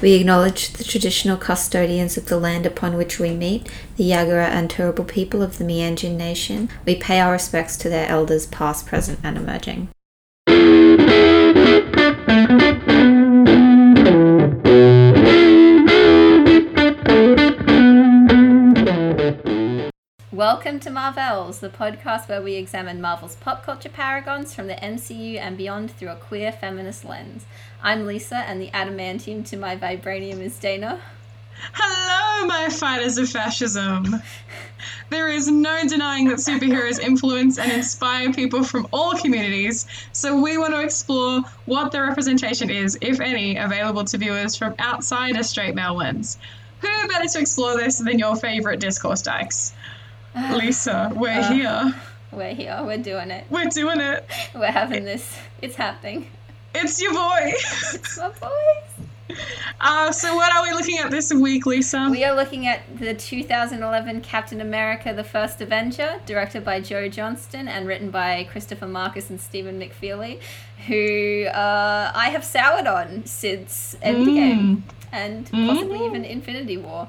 We acknowledge the traditional custodians of the land upon which we meet, the Yagara and Turrbal people of the Mianjin Nation. We pay our respects to their elders, past, present, and emerging. Welcome to Marvels, the podcast where we examine Marvel's pop culture paragons from the MCU and beyond through a queer feminist lens. I'm Lisa, and the adamantium to my vibranium is Dana. Hello, my fighters of fascism. There is no denying that superheroes influence and inspire people from all communities, so we want to explore what the representation is, if any, available to viewers from outside a straight male lens. Who better to explore this than your favourite discourse dykes? Lisa, we're uh, here. We're here. We're doing it. We're doing it. We're having this. It's happening. It's your boy. it's my boys. Uh, so what are we looking at this week, Lisa? We are looking at the 2011 Captain America: The First Avenger, directed by Joe Johnston and written by Christopher Markus and Stephen McFeely, who uh, I have soured on since Endgame mm. and possibly mm. even Infinity War.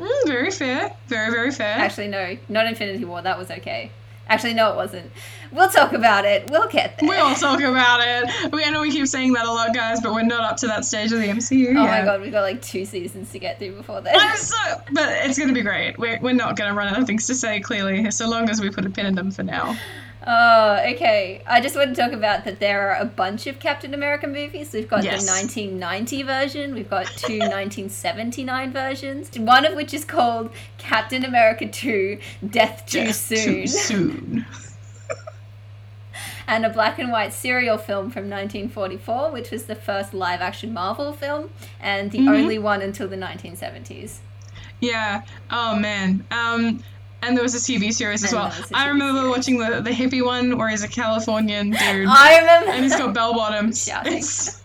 Mm, very fair. Very, very fair. Actually, no, not Infinity War. That was okay. Actually, no, it wasn't. We'll talk about it. We'll get there. We'll talk about it. We, I know we keep saying that a lot, guys, but we're not up to that stage of the MCU. Oh yet. my god, we've got like two seasons to get through before then. I'm so, but it's going to be great. We're, we're not going to run out of things to say, clearly, so long as we put a pin in them for now. Oh, okay. I just want to talk about that there are a bunch of Captain America movies. We've got yes. the 1990 version, we've got two 1979 versions, one of which is called Captain America 2 Death Too Death Soon. Too soon. and a black and white serial film from 1944, which was the first live action Marvel film and the mm-hmm. only one until the 1970s. Yeah. Oh, man. Um, and there was a TV series as well. I remember series. watching the, the hippie one where he's a Californian dude. I remember. And he's got bell bottoms.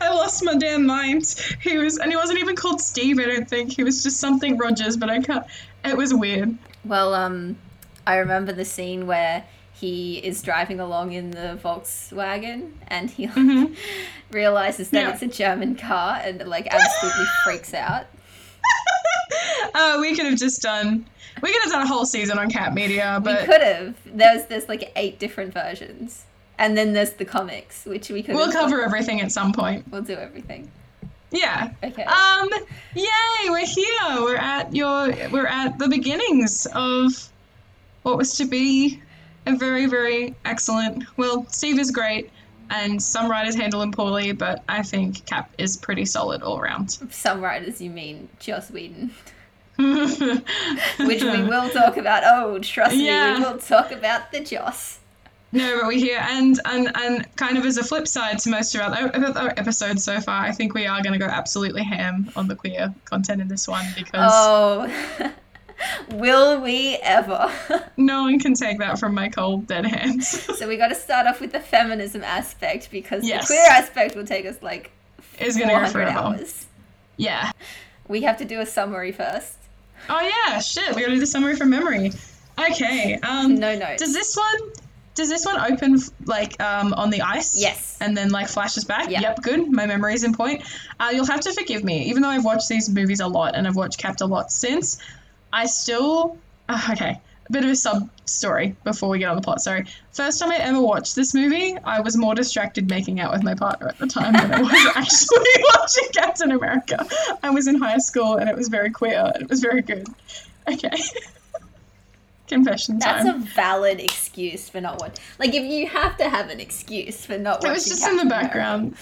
I lost my damn mind. He was, and he wasn't even called Steve. I don't think he was just something Rogers. But I can't. It was weird. Well, um, I remember the scene where he is driving along in the Volkswagen and he mm-hmm. realizes that yeah. it's a German car and like absolutely freaks out. uh, we could have just done. We could have done a whole season on Cat Media, but we could have. There's there's like eight different versions, and then there's the comics, which we could. We'll cover done. everything at some point. We'll do everything. Yeah. Okay. Um. Yay! We're here. We're at your. We're at the beginnings of what was to be a very, very excellent. Well, Steve is great and some writers handle him poorly, but I think Cap is pretty solid all around. Some writers, you mean Joss Whedon? Which we will talk about. Oh, trust yeah. me, we will talk about the Joss. No, but we hear and and and kind of as a flip side to most of our episodes so far, I think we are going to go absolutely ham on the queer content in this one because. Oh. Will we ever? no one can take that from my cold dead hands. so we got to start off with the feminism aspect because yes. the queer aspect will take us like it's gonna go forever. hours. Yeah. We have to do a summary first. Oh yeah, shit. We gotta do the summary from memory. Okay. Um, no, no. Does this one? Does this one open like um, on the ice? Yes. And then like flashes back? Yep, yep good. My memory is in point. Uh, you'll have to forgive me, even though I've watched these movies a lot and I've watched Capt a lot since. I still uh, okay. A bit of a sub story before we get on the plot. Sorry. First time I ever watched this movie, I was more distracted making out with my partner at the time than I was actually watching Captain America. I was in high school and it was very queer. and It was very good. Okay. Confession time. That's a valid excuse for not watching. Like, if you have to have an excuse for not watching, it was just Captain in the background. America.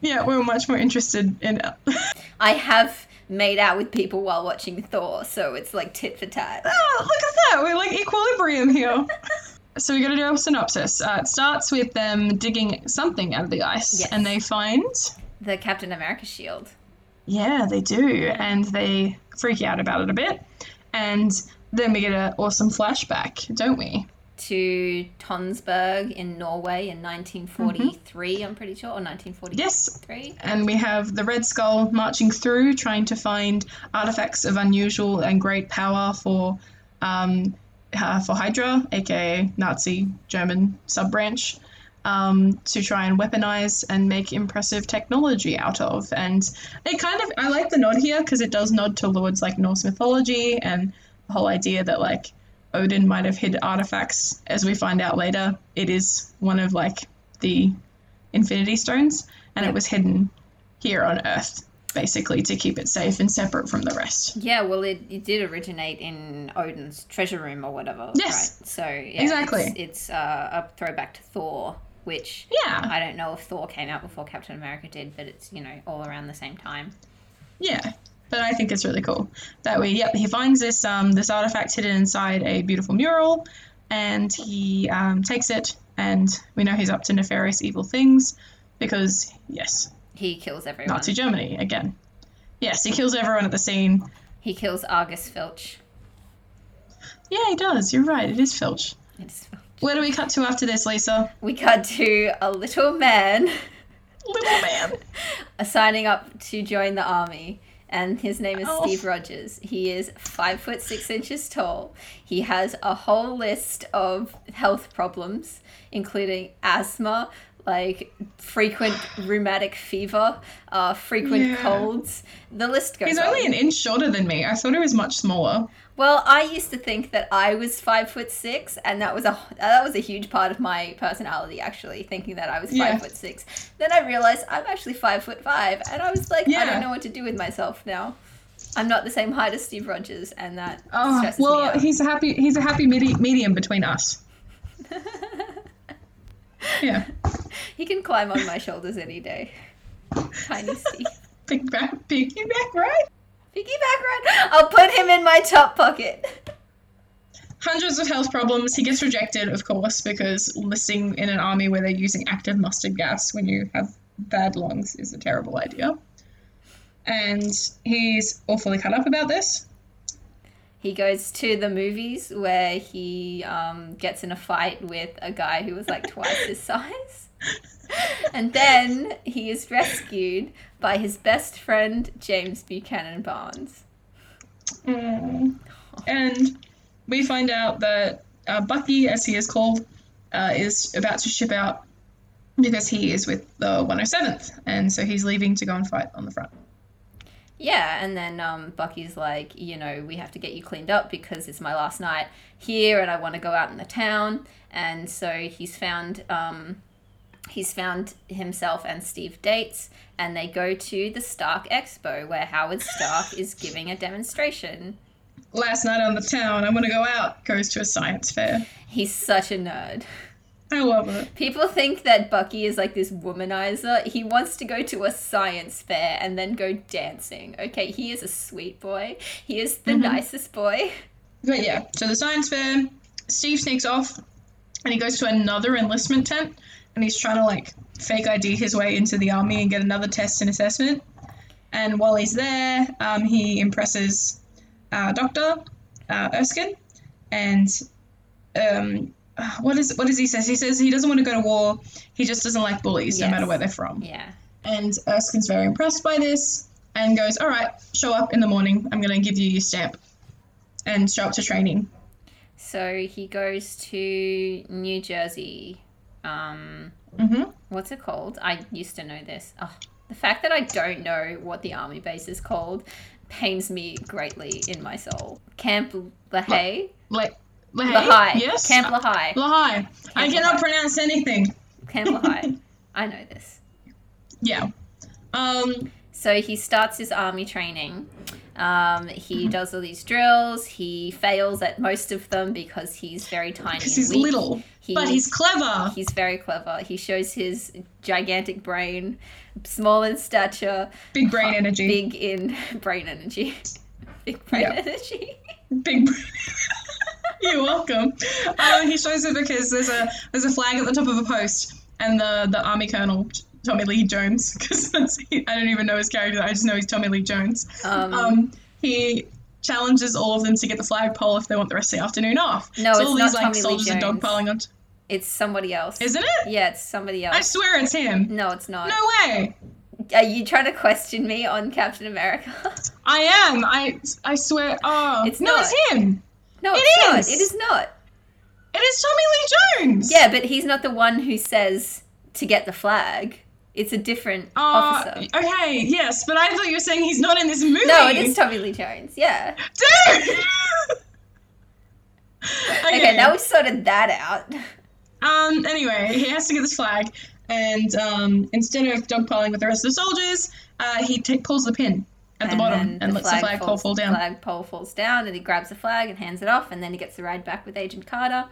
Yeah, we were much more interested in it. I have made out with people while watching Thor, so it's like tit for tat. Oh, look at that! We're like equilibrium here. so we got to do a synopsis. Uh, it starts with them digging something out of the ice, yes. and they find the Captain America shield. Yeah, they do, and they freak out about it a bit, and then we get an awesome flashback, don't we? To Tonsberg in Norway in 1943, mm-hmm. I'm pretty sure, or 1943. Yes. And we have the Red Skull marching through, trying to find artifacts of unusual and great power for um, uh, for Hydra, aka Nazi German sub branch. um, to try and weaponize and make impressive technology out of. And it kind of, I like the nod here because it does nod towards like Norse mythology and the whole idea that like Odin might have hid artifacts. As we find out later, it is one of like the Infinity Stones, and it was hidden here on Earth basically to keep it safe and separate from the rest. Yeah, well, it, it did originate in Odin's treasure room or whatever. Yes. Right? So, yeah, Exactly. It's, it's uh, a throwback to Thor, which Yeah. I don't know if Thor came out before Captain America did, but it's, you know, all around the same time. Yeah, but I think it's really cool that way. Yep, he finds this um this artifact hidden inside a beautiful mural, and he um, takes it, and we know he's up to nefarious evil things because yes, He kills everyone. Nazi Germany again. Yes, he kills everyone at the scene. He kills Argus Filch. Yeah, he does. You're right. It is Filch. It's Filch. Where do we cut to after this, Lisa? We cut to a little man Little man. signing up to join the army. And his name is Oh. Steve Rogers. He is five foot six inches tall. He has a whole list of health problems, including asthma, like frequent rheumatic fever, uh, frequent Yeah. colds. The list goes on. He's on. only an inch shorter than me. I thought he was much smaller. Well, I used to think that I was five foot six, and that was a that was a huge part of my personality. Actually, thinking that I was five Yeah. foot six. Then I realized I'm actually five foot five, and I was like, I don't know what to do with myself now. I'm not the same height as Steve Rogers, and that Oh, stresses me well, out. he's a happy he's a happy midi- medium between us. Yeah. he can climb on my shoulders any day. Tiny Steve. Big back, piggyback, right? Piggyback ride. I'll put him in my top pocket. Hundreds of health problems. He gets rejected, of course, because listing in an army where they're using active mustard gas when you have bad lungs is a terrible idea. And he's awfully cut up about this. He goes to the movies where he um, gets in a fight with a guy who was like twice his size. And then he is rescued by his best friend, James Buchanan Barnes. Mm. And we find out that uh, Bucky, as he is called, uh, is about to ship out because he is with the 107th, and so he's leaving to go and fight on the front. Yeah, and then um, Bucky's like, you know, we have to get you cleaned up because it's my last night here, and I want to go out in the town. And so he's found, um, he's found himself and Steve dates, and they go to the Stark Expo where Howard Stark is giving a demonstration. Last night on the town, I'm gonna go out, goes to a science fair. He's such a nerd. I love it. People think that Bucky is like this womanizer. He wants to go to a science fair and then go dancing. Okay, he is a sweet boy. He is the mm-hmm. nicest boy. But yeah, so the science fair, Steve sneaks off and he goes to another enlistment tent and he's trying to like fake ID his way into the army and get another test and assessment. And while he's there, um, he impresses uh, Doctor uh, Erskine and um, what is what does he say? He says he doesn't want to go to war. He just doesn't like bullies, no matter where they're from. Yeah. And Erskine's very impressed by this and goes, All right, show up in the morning. I'm going to give you your stamp and show up to training. So he goes to New Jersey. Um, hmm what's it called? I used to know this. Oh, the fact that I don't know what the army base is called pains me greatly in my soul. Camp LaHaye? Like, Lahey? LaHaye. Yes. Camp LaHaye. Lahey. I cannot pronounce anything. Camp LaHaye. I know this. Yeah. Um, So he starts his army training. Um, he Mm-hmm. does all these drills. He fails at most of them because he's very tiny. because he's weak. little, He- but he's clever. He's very clever. He shows his gigantic brain, small in stature, Big brain energy. big in brain energy. Big brain energy. Big brain. You're welcome. Uh, he shows it because there's a there's a flag at the top of a post, and the the army colonel Tommy Lee Jones, because I don't even know his character. I just know he's Tommy Lee Jones. Um, um, he challenges all of them to get the flagpole if they want the rest of the afternoon off. No, so it's all not these like Tommy soldiers are Jones. dogpiling on. it's somebody else. Isn't it? Yeah, it's somebody else. I swear it's him. No, it's not. No way. Are you trying to question me on Captain America? I am. I I swear. Oh, It's no, not. it's him. no, It it's not. is. It is not. It is Tommy Lee Jones. Yeah, but he's not the one who says to get the flag. It's a different uh, officer. Okay, yes, but I thought you were saying he's not in this movie. No, it is Tommy Lee Jones. Yeah. Dude. okay. okay, now we sorted that out. Um. Anyway, he has to get this flag, and um, instead of dogpiling with the rest of the soldiers, uh, he t- pulls the pin at the bottom and the lets the flagpole fall down. Flagpole falls down, and he grabs the flag and hands it off, and then he gets the ride back with Agent Carter.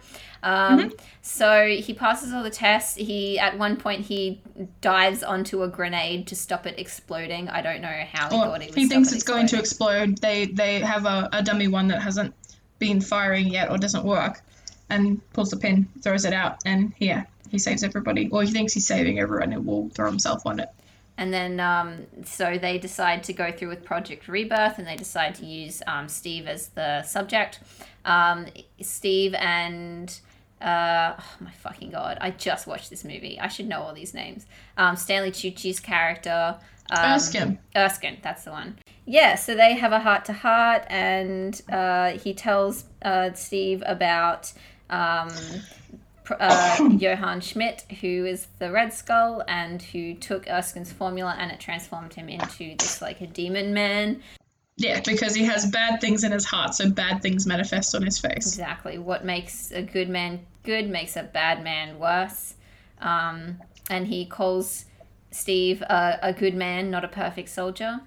Um, mm-hmm. So he passes all the tests. He at one point he dives onto a grenade to stop it exploding. I don't know how he thought it He thinks it's going to explode. They they have a, a dummy one that hasn't been firing yet or doesn't work, and pulls the pin, throws it out, and yeah, he saves everybody. Or he thinks he's saving everyone and will throw himself on it. And then, um, so they decide to go through with Project Rebirth and they decide to use um, Steve as the subject. Um, Steve and. Uh, oh my fucking god! I just watched this movie. I should know all these names. Um, Stanley Tucci's character. Um, Erskine. Erskine, that's the one. Yeah, so they have a heart to heart, and uh, he tells uh, Steve about um, uh, Johann Schmidt, who is the Red Skull and who took Erskine's formula and it transformed him into this like a demon man. Yeah, because he has bad things in his heart, so bad things manifest on his face. Exactly. What makes a good man good makes a bad man worse. Um, and he calls Steve a, a good man, not a perfect soldier.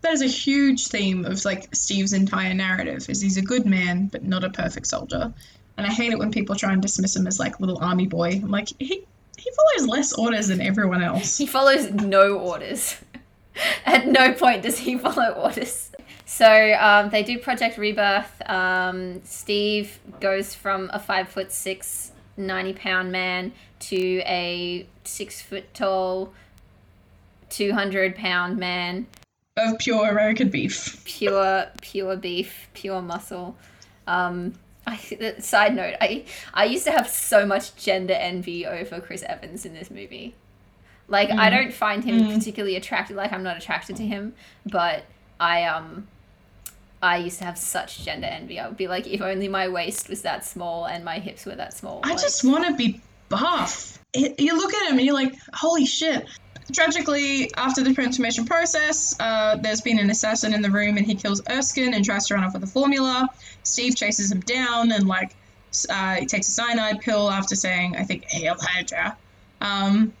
That is a huge theme of like Steve's entire narrative is he's a good man but not a perfect soldier. And I hate it when people try and dismiss him as like little army boy. I'm like, he he follows less orders than everyone else. He follows no orders. At no point does he follow orders. So um, they do Project Rebirth. Um, Steve goes from a five foot six, 90 pound man to a six foot tall, 200 pound man. Of pure American beef. Pure, pure beef, pure muscle. Um, I, side note, I I used to have so much gender envy over Chris Evans in this movie. Like mm. I don't find him mm. particularly attractive. Like I'm not attracted to him, but I um I used to have such gender envy. I would be like, if only my waist was that small and my hips were that small. I like, just want to be buff. You look at him and you're like, holy shit. Tragically, after the transformation process, uh, there's been an assassin in the room and he kills Erskine and tries to run off with the formula. Steve chases him down and, like, uh, he takes a cyanide pill after saying, I think, Hail Hydra. Um,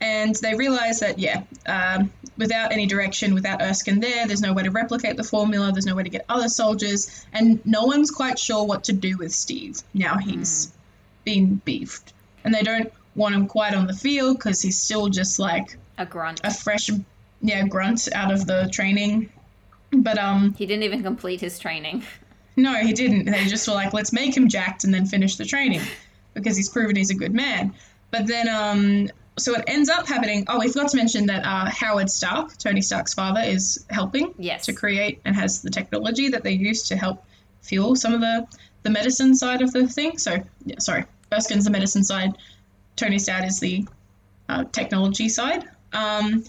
and they realize that, yeah, um, without any direction, without Erskine there, there's no way to replicate the formula, there's no way to get other soldiers, and no one's quite sure what to do with Steve now he's mm. been beefed. And they don't want him quite on the field because he's still just like a grunt. A fresh, yeah, grunt out of the training. But um, he didn't even complete his training. No, he didn't. They just were like, let's make him jacked and then finish the training because he's proven he's a good man. But then um, so it ends up happening. Oh, we forgot to mention that uh, Howard Stark, Tony Stark's father, is helping yes. to create and has the technology that they use to help fuel some of the the medicine side of the thing. So yeah, sorry, Erskine's the medicine side. Tony's dad is the uh, technology side. Um,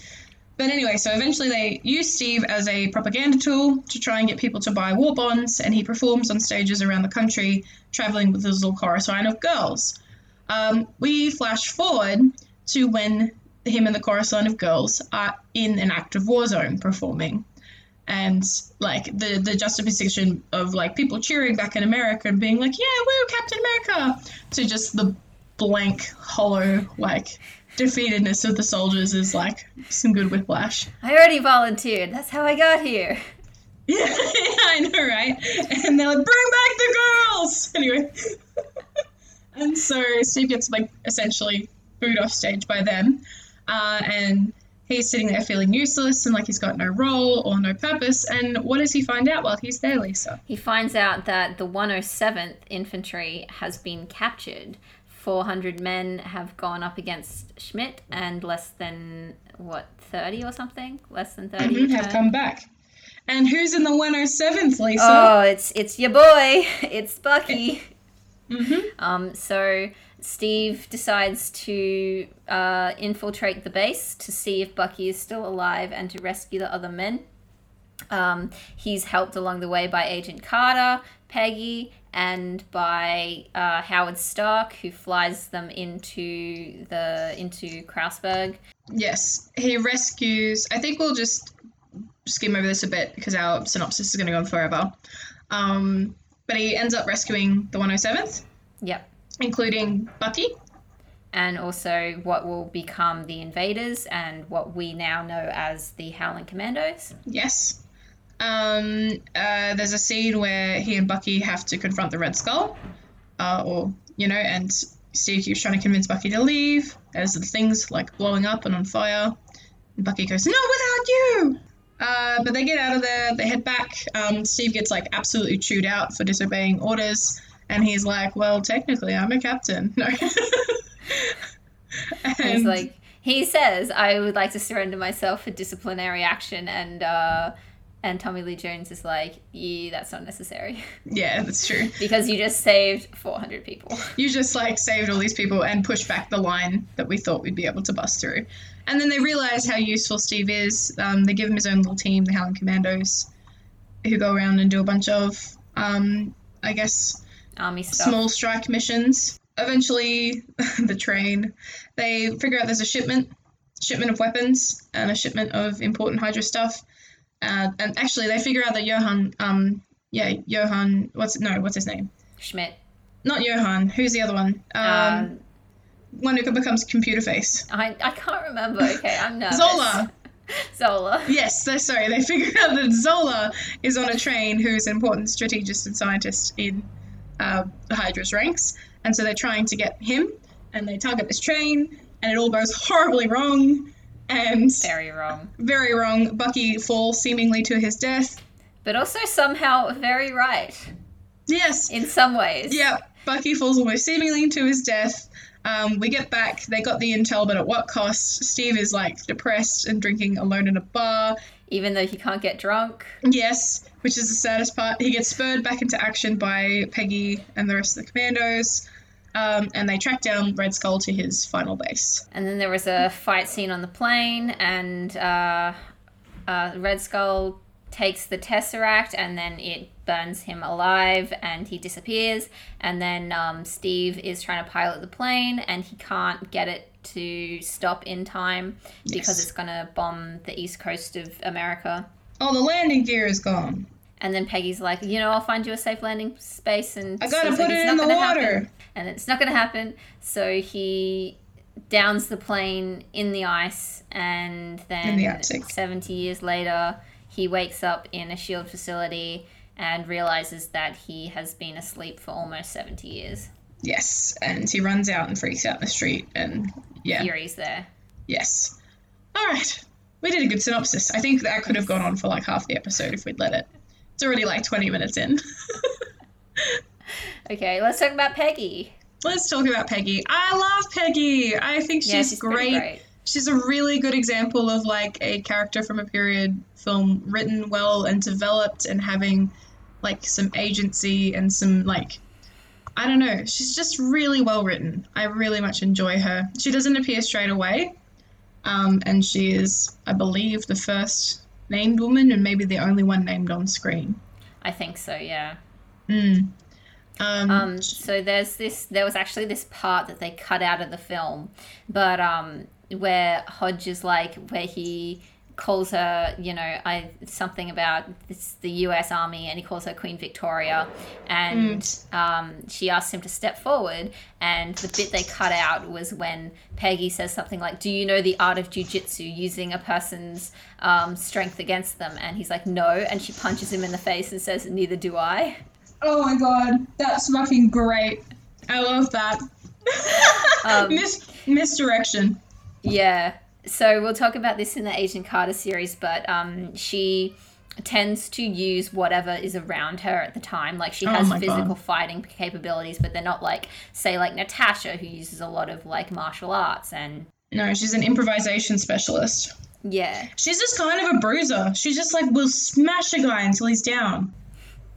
but anyway, so eventually they use Steve as a propaganda tool to try and get people to buy war bonds, and he performs on stages around the country, traveling with his little chorus line of girls. Um, we flash forward to when him and the chorus line of girls are in an active war zone performing. And like the the juxtaposition of like people cheering back in America and being like, "Yeah, woo, Captain America!" to just the blank, hollow, like defeatedness of the soldiers is like some good whiplash. I already volunteered. That's how I got here. Yeah, yeah I know, right? And they're like, bring back the girls! Anyway. and so Steve gets like essentially booed off stage by them. Uh, and he's sitting there feeling useless and like he's got no role or no purpose. And what does he find out while he's there, Lisa? He finds out that the 107th Infantry has been captured 400 men have gone up against Schmidt, and less than, what, 30 or something? Less than 30 mm-hmm, have come back. And who's in the 107th, Lisa? Oh, it's it's your boy. It's Bucky. mm-hmm. Um, so Steve decides to uh, infiltrate the base to see if Bucky is still alive and to rescue the other men. Um, he's helped along the way by Agent Carter, Peggy, and by uh, Howard Stark, who flies them into the into Kreuzberg. Yes, he rescues. I think we'll just skim over this a bit because our synopsis is going to go on forever. Um, but he ends up rescuing the 107th. Yep. Including Bucky. And also what will become the Invaders and what we now know as the Howling Commandos. Yes. Um, uh, there's a scene where he and Bucky have to confront the Red Skull, uh, or you know, and Steve keeps trying to convince Bucky to leave as the things like blowing up and on fire. And Bucky goes, "No, without you." Uh, but they get out of there. They head back. Um, Steve gets like absolutely chewed out for disobeying orders, and he's like, "Well, technically, I'm a captain." No. and, he's like, he says, "I would like to surrender myself for disciplinary action," and uh, and Tommy Lee Jones is like, yeah, that's not necessary. Yeah, that's true. because you just saved 400 people. You just like saved all these people and pushed back the line that we thought we'd be able to bust through. And then they realize how useful Steve is. Um, they give him his own little team, the Howling Commandos, who go around and do a bunch of, um, I guess, army stuff. small strike missions. Eventually, the train, they figure out there's a shipment, shipment of weapons and a shipment of important Hydra stuff uh, and actually, they figure out that Johann, um, yeah, Johann, what's no, what's his name? Schmidt. Not Johann. Who's the other one? Um, um one who becomes computer face. I, I can't remember. Okay, I'm nervous. Zola. Zola. Yes, they're sorry. They figured out that Zola is on a train who's an important strategist and scientist in uh, Hydra's ranks, and so they're trying to get him, and they target this train, and it all goes horribly wrong and very wrong. Very wrong. Bucky falls seemingly to his death. But also somehow very right. Yes. In some ways. Yeah. Bucky falls almost seemingly to his death. Um, we get back. They got the intel, but at what cost? Steve is like depressed and drinking alone in a bar. Even though he can't get drunk. Yes, which is the saddest part. He gets spurred back into action by Peggy and the rest of the commandos. Um, and they track down Red Skull to his final base. And then there was a fight scene on the plane, and uh, uh, Red Skull takes the Tesseract, and then it burns him alive, and he disappears. And then um, Steve is trying to pilot the plane, and he can't get it to stop in time yes. because it's going to bomb the east coast of America. Oh, the landing gear is gone. And then Peggy's like, you know, I'll find you a safe landing space, and I gotta put like, it in the water. Happen. And it's not gonna happen. So he downs the plane in the ice, and then the seventy years later, he wakes up in a shield facility and realizes that he has been asleep for almost seventy years. Yes, and he runs out and freaks out in the street, and yeah, Fury's there. Yes. All right. We did a good synopsis. I think that could have gone on for like half the episode if we'd let it. It's already like 20 minutes in. okay, let's talk about Peggy. Let's talk about Peggy. I love Peggy. I think she's, yeah, she's great. great. She's a really good example of like a character from a period film written well and developed and having like some agency and some like I don't know. She's just really well written. I really much enjoy her. She doesn't appear straight away, um, and she is, I believe, the first named woman and maybe the only one named on screen. I think so, yeah. Mm. Um, um, so there's this there was actually this part that they cut out of the film but um where hodge is like where he calls her, you know, I something about this, the U.S. Army, and he calls her Queen Victoria, and mm. um, she asks him to step forward, and the bit they cut out was when Peggy says something like, "Do you know the art of jujitsu, using a person's um, strength against them?" And he's like, "No," and she punches him in the face and says, "Neither do I." Oh my god, that's fucking great! I love that. um, Mis- misdirection. Yeah, so we'll talk about this in the Agent Carter series, but um, she tends to use whatever is around her at the time. Like she oh has oh physical God. fighting capabilities, but they're not like, say, like Natasha, who uses a lot of like martial arts and. No, she's an improvisation specialist. Yeah. She's just kind of a bruiser. She's just like we'll smash a guy until he's down.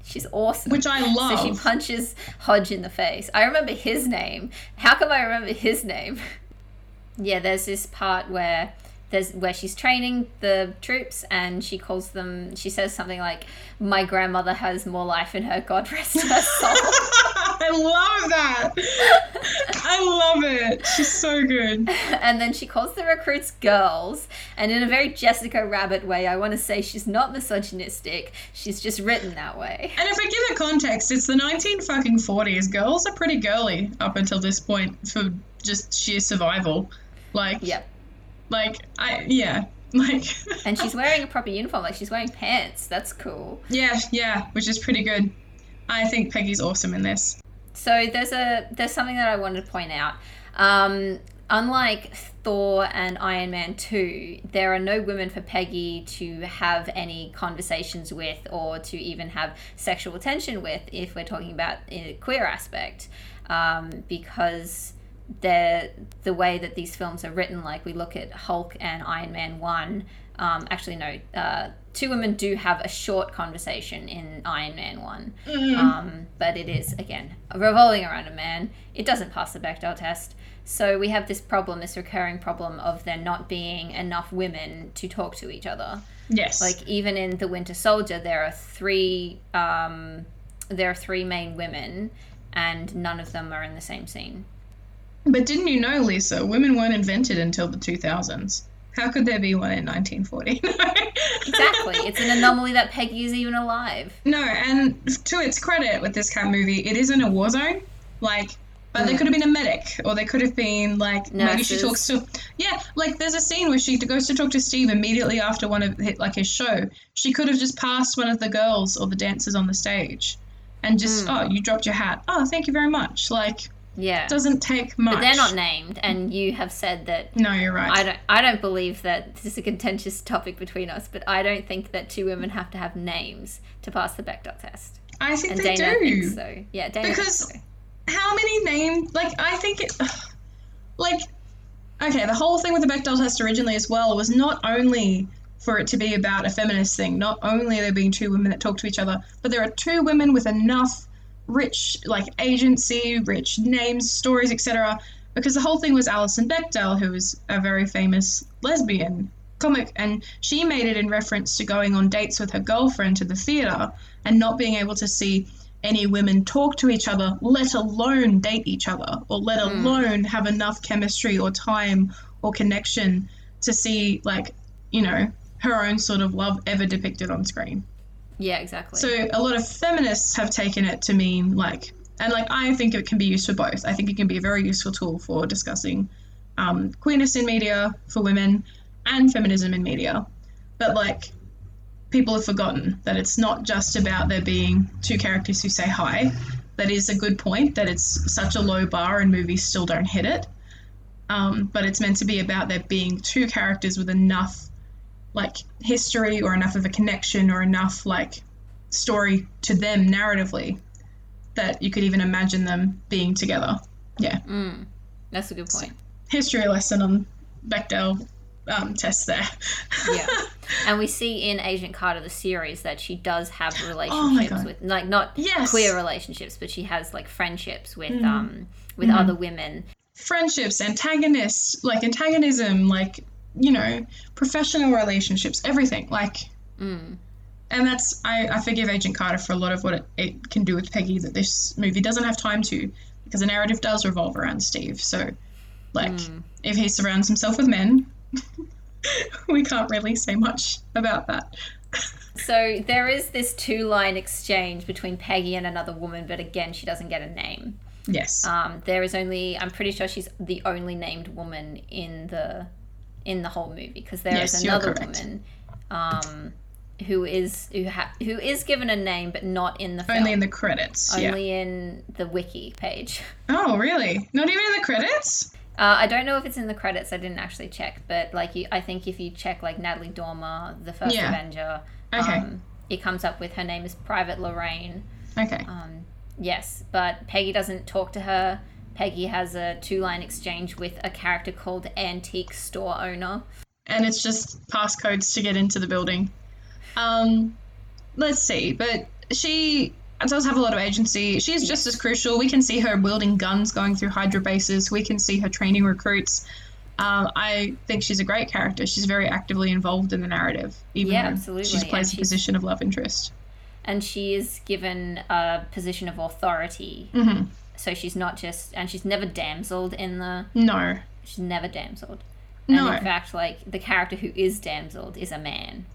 She's awesome. Which I love. So she punches Hodge in the face. I remember his name. How come I remember his name? yeah, there's this part where there's where she's training the troops and she calls them she says something like my grandmother has more life in her god rest her soul i love that i love it she's so good and then she calls the recruits girls and in a very jessica rabbit way i want to say she's not misogynistic she's just written that way and if i give it context it's the 19 fucking 40s girls are pretty girly up until this point for just sheer survival like yep like I yeah. Like And she's wearing a proper uniform, like she's wearing pants. That's cool. Yeah, yeah, which is pretty good. I think Peggy's awesome in this. So there's a there's something that I wanted to point out. Um, unlike Thor and Iron Man 2, there are no women for Peggy to have any conversations with or to even have sexual attention with if we're talking about a queer aspect. Um, because the the way that these films are written, like we look at Hulk and Iron Man one. Um, actually, no. Uh, two women do have a short conversation in Iron Man one, mm. um, but it is again revolving around a man. It doesn't pass the Bechdel test. So we have this problem, this recurring problem of there not being enough women to talk to each other. Yes. Like even in the Winter Soldier, there are three. Um, there are three main women, and none of them are in the same scene. But didn't you know, Lisa, women weren't invented until the 2000s? How could there be one in 1940? exactly. It's an anomaly that Peggy is even alive. No, and to its credit with this kind of movie, it isn't a war zone. Like, but mm. there could have been a medic, or there could have been like Nurses. maybe she talks to yeah, like there's a scene where she goes to talk to Steve immediately after one of like his show. She could have just passed one of the girls or the dancers on the stage, and just mm. oh you dropped your hat. Oh thank you very much. Like yeah. Doesn't take much. But they're not named, and you have said that. No, you're right. I don't. I don't believe that this is a contentious topic between us, but I don't think that two women have to have names to pass the Bechdel test. I think and they Dana do. Thinks so yeah, Dana because so. how many names? Like I think it. Like, okay, the whole thing with the Bechdel test originally as well was not only for it to be about a feminist thing. Not only are there being two women that talk to each other, but there are two women with enough rich like agency, rich names, stories, etc. Because the whole thing was Alison Bechdel, who was a very famous lesbian comic, and she made it in reference to going on dates with her girlfriend to the theater and not being able to see any women talk to each other, let alone date each other, or let mm. alone have enough chemistry or time or connection to see, like, you know, her own sort of love ever depicted on screen. Yeah, exactly. So a lot of feminists have taken it to mean like, and like I think it can be used for both. I think it can be a very useful tool for discussing um, queerness in media for women and feminism in media. But like, people have forgotten that it's not just about there being two characters who say hi. That is a good point. That it's such a low bar and movies still don't hit it. Um, but it's meant to be about there being two characters with enough like history or enough of a connection or enough like story to them narratively that you could even imagine them being together. Yeah. Mm, that's a good point. So, history lesson on Bechdel um, tests there. yeah. And we see in Agent Carter the series that she does have oh relationships oh with like not yes. queer relationships, but she has like friendships with mm. um with mm. other women. Friendships, antagonists, like antagonism, like you know, professional relationships, everything. Like, mm. and that's I, I forgive Agent Carter for a lot of what it, it can do with Peggy that this movie doesn't have time to, because the narrative does revolve around Steve. So, like, mm. if he surrounds himself with men, we can't really say much about that. so there is this two-line exchange between Peggy and another woman, but again, she doesn't get a name. Yes. Um, there is only, I'm pretty sure she's the only named woman in the in the whole movie because there yes, is another woman um, who is who ha- who is given a name but not in the film. Only in the credits. Only yeah. in the wiki page. Oh, really? Not even in the credits? Uh, I don't know if it's in the credits. I didn't actually check, but like you, I think if you check like Natalie Dormer, the first yeah. Avenger, okay. Um, it comes up with her name is Private Lorraine. Okay. Um, yes, but Peggy doesn't talk to her. Peggy has a two line exchange with a character called Antique Store Owner. And it's just passcodes to get into the building. Um, let's see, but she does have a lot of agency. She's just as crucial. We can see her wielding guns going through Hydra bases. We can see her training recruits. Um, I think she's a great character. She's very actively involved in the narrative, even Yeah, though she plays a position of love interest. And she is given a position of authority. hmm So she's not just, and she's never damseled in the, No, she's never damseled. And No. in fact, like, the character who is damseled is a man.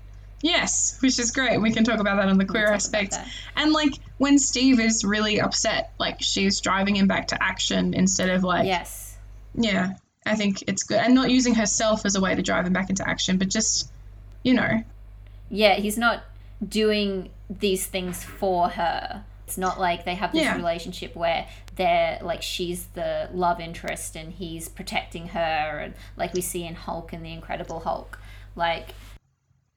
yes, which is great. We can talk about that on the queer aspect. And like when Steve is really upset, like she's driving him back to action instead of like Yes. Yeah, I think it's good. And not using herself as a way to drive him back into action, but just, you know, Yeah, he's not doing these things for her. It's not like they have this Yeah. relationship where they're like she's the love interest and he's protecting her, and like we see in Hulk and the Incredible Hulk. Like,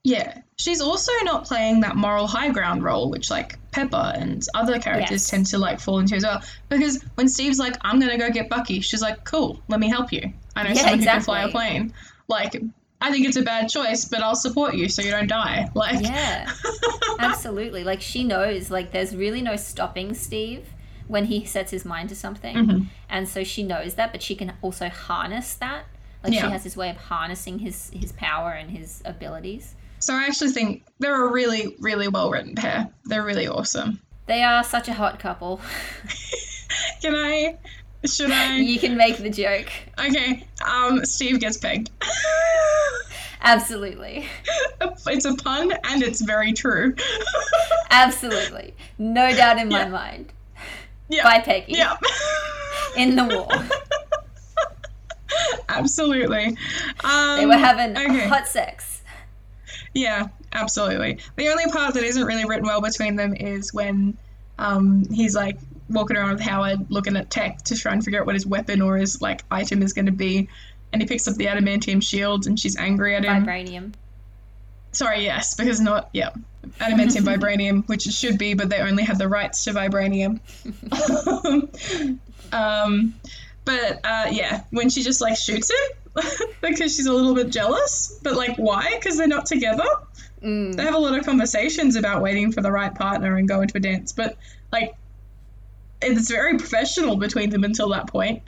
yeah. She's also not playing that moral high ground role, which like Pepper and other characters Yes. tend to like fall into as well. Because when Steve's like, I'm gonna go get Bucky, she's like, cool, let me help you. I know Yeah, someone who can fly a plane. Like, I think it's a bad choice, but I'll support you so you don't die. Like, yeah, absolutely. Like she knows. Like there's really no stopping Steve when he sets his mind to something, Mhm. and so she knows that, but she can also harness that. Like she has this way of harnessing his his power and his abilities. So I actually think they're a really, really well written pair. They're really awesome. They are such a hot couple. Can I? Should I? you can make the joke. Okay, um, Steve gets pegged. Absolutely. it's a pun and it's very true. Absolutely. No doubt in my Yeah. mind. Yeah. By Peggy. Yeah. In the wall. absolutely. Um, They were having okay. hot sex. Yeah, absolutely. The only part that isn't really written well between them is when um, he's like walking around with Howard looking at tech to try and figure out what his weapon or his like item is going to be. And he picks up the adamantium shield and she's angry at him. Vibranium. Sorry, yes, because not, yeah. Adamantium vibranium, which it should be, but they only have the rights to vibranium. um, but uh, yeah, when she just like shoots him because she's a little bit jealous, but like why? Because they're not together. Mm. They have a lot of conversations about waiting for the right partner and going to a dance, but like it's very professional between them until that point.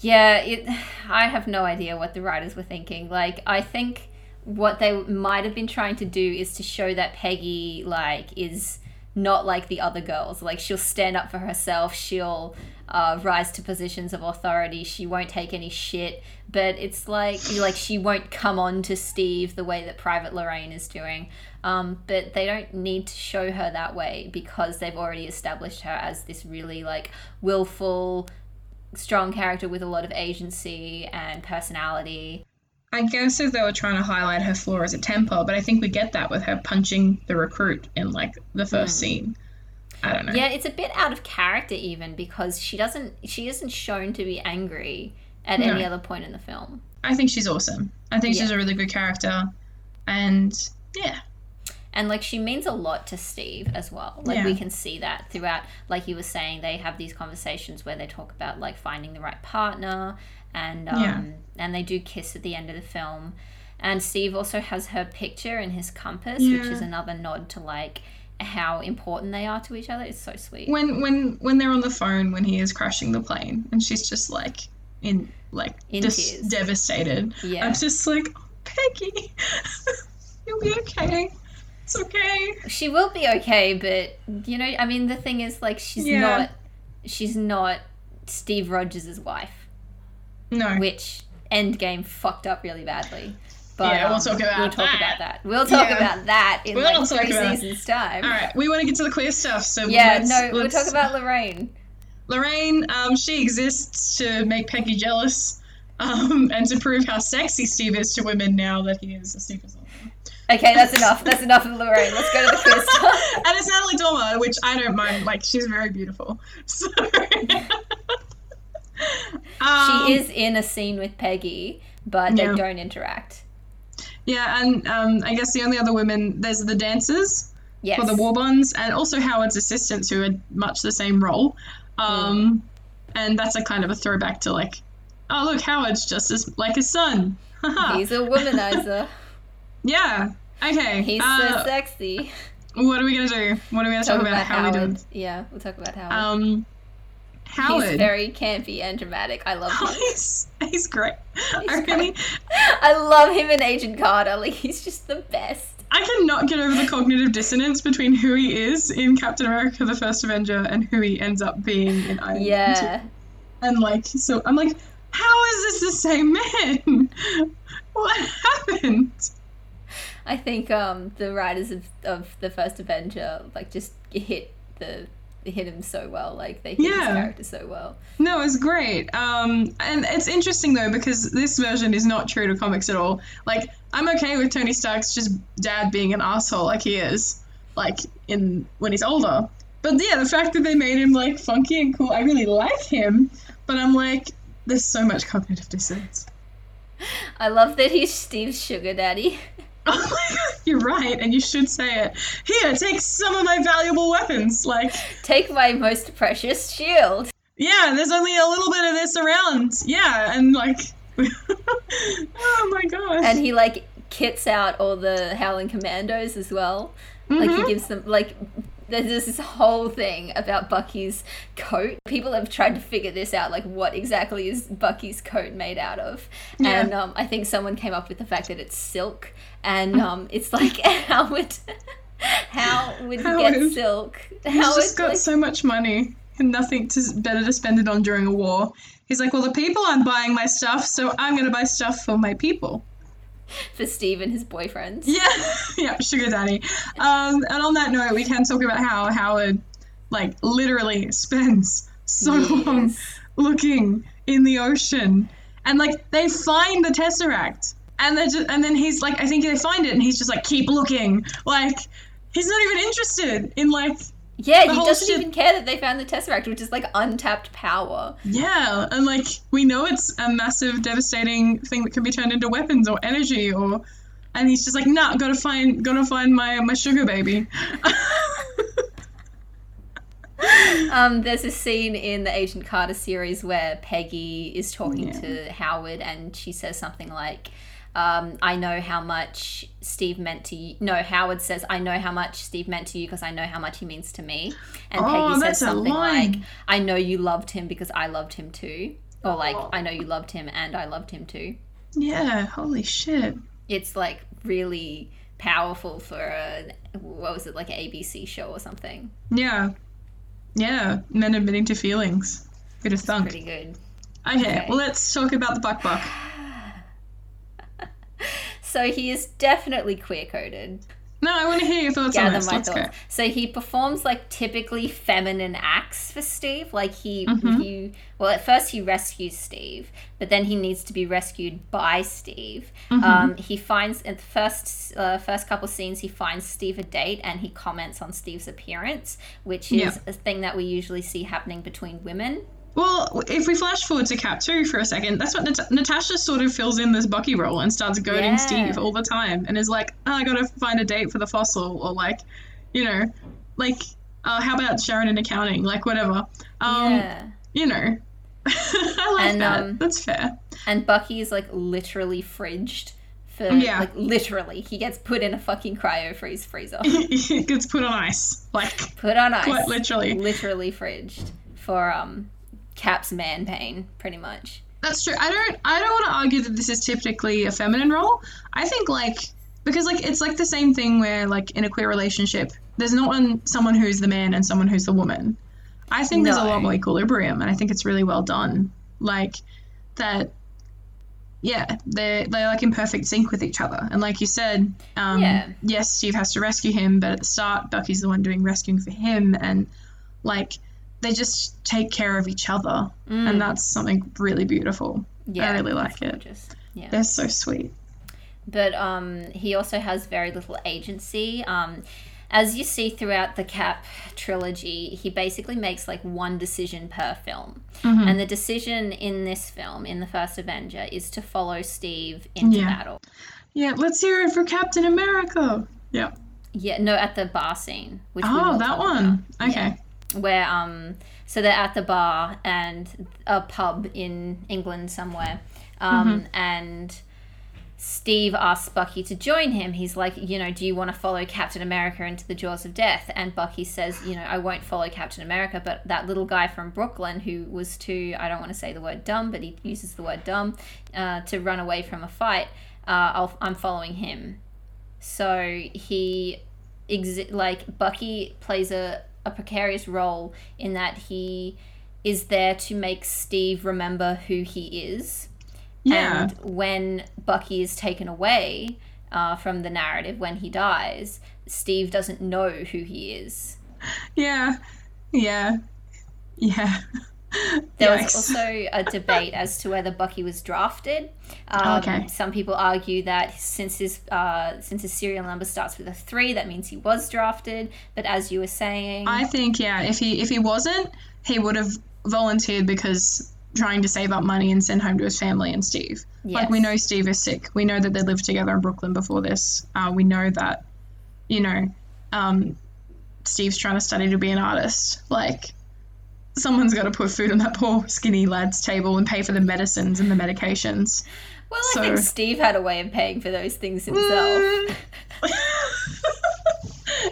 Yeah, it. I have no idea what the writers were thinking. Like, I think what they might have been trying to do is to show that Peggy like is not like the other girls. Like, she'll stand up for herself. She'll uh, rise to positions of authority. She won't take any shit. But it's like like she won't come on to Steve the way that Private Lorraine is doing. Um, but they don't need to show her that way because they've already established her as this really like willful strong character with a lot of agency and personality. I guess if they were trying to highlight her flaw as a temper, but I think we get that with her punching the recruit in like the first hmm. scene. I don't know. Yeah, it's a bit out of character even because she doesn't she isn't shown to be angry at any other point in the film. I think she's awesome. I think she's a really good character, and yeah, And like she means a lot to Steve as well. Like Yeah. we can see that throughout like you were saying they have these conversations where they talk about like finding the right partner and um Yeah. and they do kiss at the end of the film. And Steve also has her picture in his compass, which is another nod to like how important they are to each other. It's so sweet. when when when they're on the phone when he is crashing the plane, and she's just like in like In just tears. devastated. Yeah. I'm just like, oh, Peggy, you'll be okay. It's okay. she will be okay but you know i mean the thing is like she's Yeah. not she's not steve rogers' wife No, which endgame fucked up really badly but Yeah, we'll um, talk about we'll talk that. about that we'll talk Yeah. about that in We'll like three seasons time all right. We want to get to the queer stuff, so yeah let's, no we'll talk about lorraine Lorraine, um, she exists to make Peggy jealous um, and to prove how sexy Steve is to women now that he is a super okay that's enough that's enough of lorraine let's go to the stuff and it's Natalie Dormer, which I don't mind. Like, she's very beautiful. So, Um, she is in a scene with peggy but they Yeah. don't interact Yeah, and um, I guess the only other women, there's the dancers yes for the war bonds, and also Howard's assistants who had much the same role. Um, And that's a kind of a throwback to like, oh look, Howard's just as like his son. He's a womanizer yeah. Okay. he's uh, so sexy What are we gonna do? What are we gonna talk, about? How we Howard. Yeah, we'll talk about Howard. Um, Howard. He's very campy and dramatic. I love him. he's, he's great. He's I really. I love him in Agent Carter. Like he's just the best. I cannot get over the cognitive dissonance between who he is in Captain America: The First Avenger and who he ends up being in Iron Man. Yeah. 2. And like, so I'm like, how is this the same man? what happened? I think um the writers of, of the first Avenger like just hit the hit him so well. Like they hit his character so well. No, it's great. Um, and it's interesting though because this version is not true to comics at all. Like, I'm okay with Tony Stark's just dad being an asshole like he is, like in when he's older. But yeah, the fact that they made him like funky and cool, I really like him. But I'm like, there's so much cognitive dissonance. I love that he's Steve's sugar daddy. Oh my god, you're right, and you should say it. Here, take some of my valuable weapons. Like, Take my most precious shield. yeah, there's only a little bit of this around. Yeah, and like, oh my god. And he like kits out all the Howling Commandos as well. Like he Mhm. gives them like there's this whole thing about Bucky's coat. People have tried to figure this out, like what exactly is Bucky's coat made out of? Yeah. And um, I think someone came up with the fact that it's silk, and um, it's like how would how would you get Howard. silk? He's How just would, got like- so much money and nothing to better to spend it on during a war. He's like, well, the people aren't buying my stuff, so I'm gonna buy stuff for my people. for Steve and his boyfriends. Yeah, yeah, sugar daddy. Um, and on that note, we can talk about how Howard, like, literally spends so long looking in the ocean, and like they find the tesseract, and they just, and then he's like, I think they find it, and he's just like, keep looking, like. He's not even interested in like Yeah, he doesn't ship- even care that they found the Tesseract, which is like untapped power. Yeah, and like we know it's a massive, devastating thing that can be turned into weapons or energy, or and he's just like, nah, gotta find, gotta find my my sugar baby. Um, there's a scene in the Agent Carter series where Peggy is talking Yeah. to Howard and she says something like, um, I know how much Steve meant to you. No, Howard says, I know how much Steve meant to you because I know how much he means to me. And Oh, Peggy says something like, I know you loved him because I loved him too. Or like, Oh. I know you loved him and I loved him too. yeah, holy shit. It's like really powerful for a, what was it, like an ABC show or something. Yeah, yeah, men admitting to feelings. Bit of thunk. Pretty good. Okay, Okay. well let's talk about the buck buck. So he is definitely queer coded. No, I want to hear your thoughts on this. my Let's thoughts. go. So he performs like typically feminine acts for Steve. Like he, Mhm. you, well, at first he rescues Steve, but then he needs to be rescued by Steve. Mhm. Um, he finds in the first uh, first couple scenes he finds Steve a date and he comments on Steve's appearance, which is Yeah. a thing that we usually see happening between women. Well, if we flash forward to Cap 2 for a second, that's what Nat- Natasha sort of fills in this Bucky role and starts goading Yeah. Steve all the time and is like, oh, I gotta find a date for the fossil, or like, you know, like, uh, how about Sharon in accounting? Like, whatever. Um, yeah. You know. I like And, that. um, that's fair. And Bucky is like literally fridged. For, Yeah. Like literally, he gets put in a fucking cryo freeze freezer. it gets put on ice. Like, put on ice. quite literally. literally fridged for um Cap's man pain, pretty much. That's true. I don't I don't want to argue that this is typically a feminine role. I think like because like it's like the same thing where like in a queer relationship, there's not one someone who's the man and someone who's the woman. I think there's a lot more equilibrium and I think it's really well done. Like that yeah, they're they're like in perfect sync with each other. And like you said, um Yeah. yes, Steve has to rescue him, but at the start Bucky's the one doing rescuing for him and like they just take care of each other Mm, and that's something really beautiful. yeah, I really like it. gorgeous. Yeah. They're so sweet. But um he also has very little agency. Um as you see throughout the Cap trilogy, he basically makes like one decision per film. Mhm. And the decision in this film, in the first Avenger, is to follow Steve into Yeah. battle. Yeah, let's hear it for Captain America. Yeah. Yeah, no, at the bar scene. Which Oh, that one. about. Okay. Yeah. Where um so they're at the bar and a pub in England somewhere um Mm-hmm. and Steve asks Bucky to join him. He's like, you know, do you want to follow Captain America into the jaws of death? And Bucky says, you know, I won't follow Captain America, but that little guy from Brooklyn who was too, I don't want to say the word dumb, but he uses the word dumb, uh, to run away from a fight, uh, i am following him. So he, exi- like, Bucky plays a, a precarious role in that he is there to make Steve remember who he is yeah. And when Bucky is taken away uh, from the narrative, when he dies, Steve doesn't know who he is. Yeah. Yeah. Yeah. There Yikes. was also a debate as to whether Bucky was drafted. Um, okay. Some people argue that since his uh, since his serial number starts with a three, that means he was drafted. But as you were saying, I think yeah, if he if he wasn't, he would have volunteered because trying to save up money and send home to his family and Steve. Yes. Like we know Steve is sick. We know that they lived together in Brooklyn before this. Uh, we know that, you know, um, Steve's trying to study to be an artist. Like someone's got to put food on that poor skinny lad's table and pay for the medicines and the medications. Well, I so, think Steve had a way of paying for those things himself.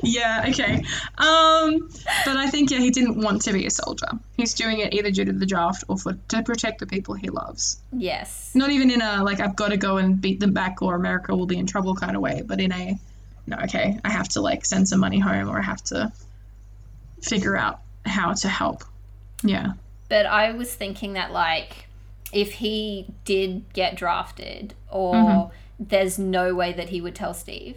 Yeah, okay. Um, but I think yeah, he didn't want to be a soldier. He's doing it either due to the draft or for to protect the people he loves. Yes. Not even in a like I've got to go and beat them back or America will be in trouble kind of way, but in a no, okay, I have to like send some money home or I have to figure out how to help. Yeah. But I was thinking that like if he did get drafted or mm-hmm. there's no way that he would tell Steve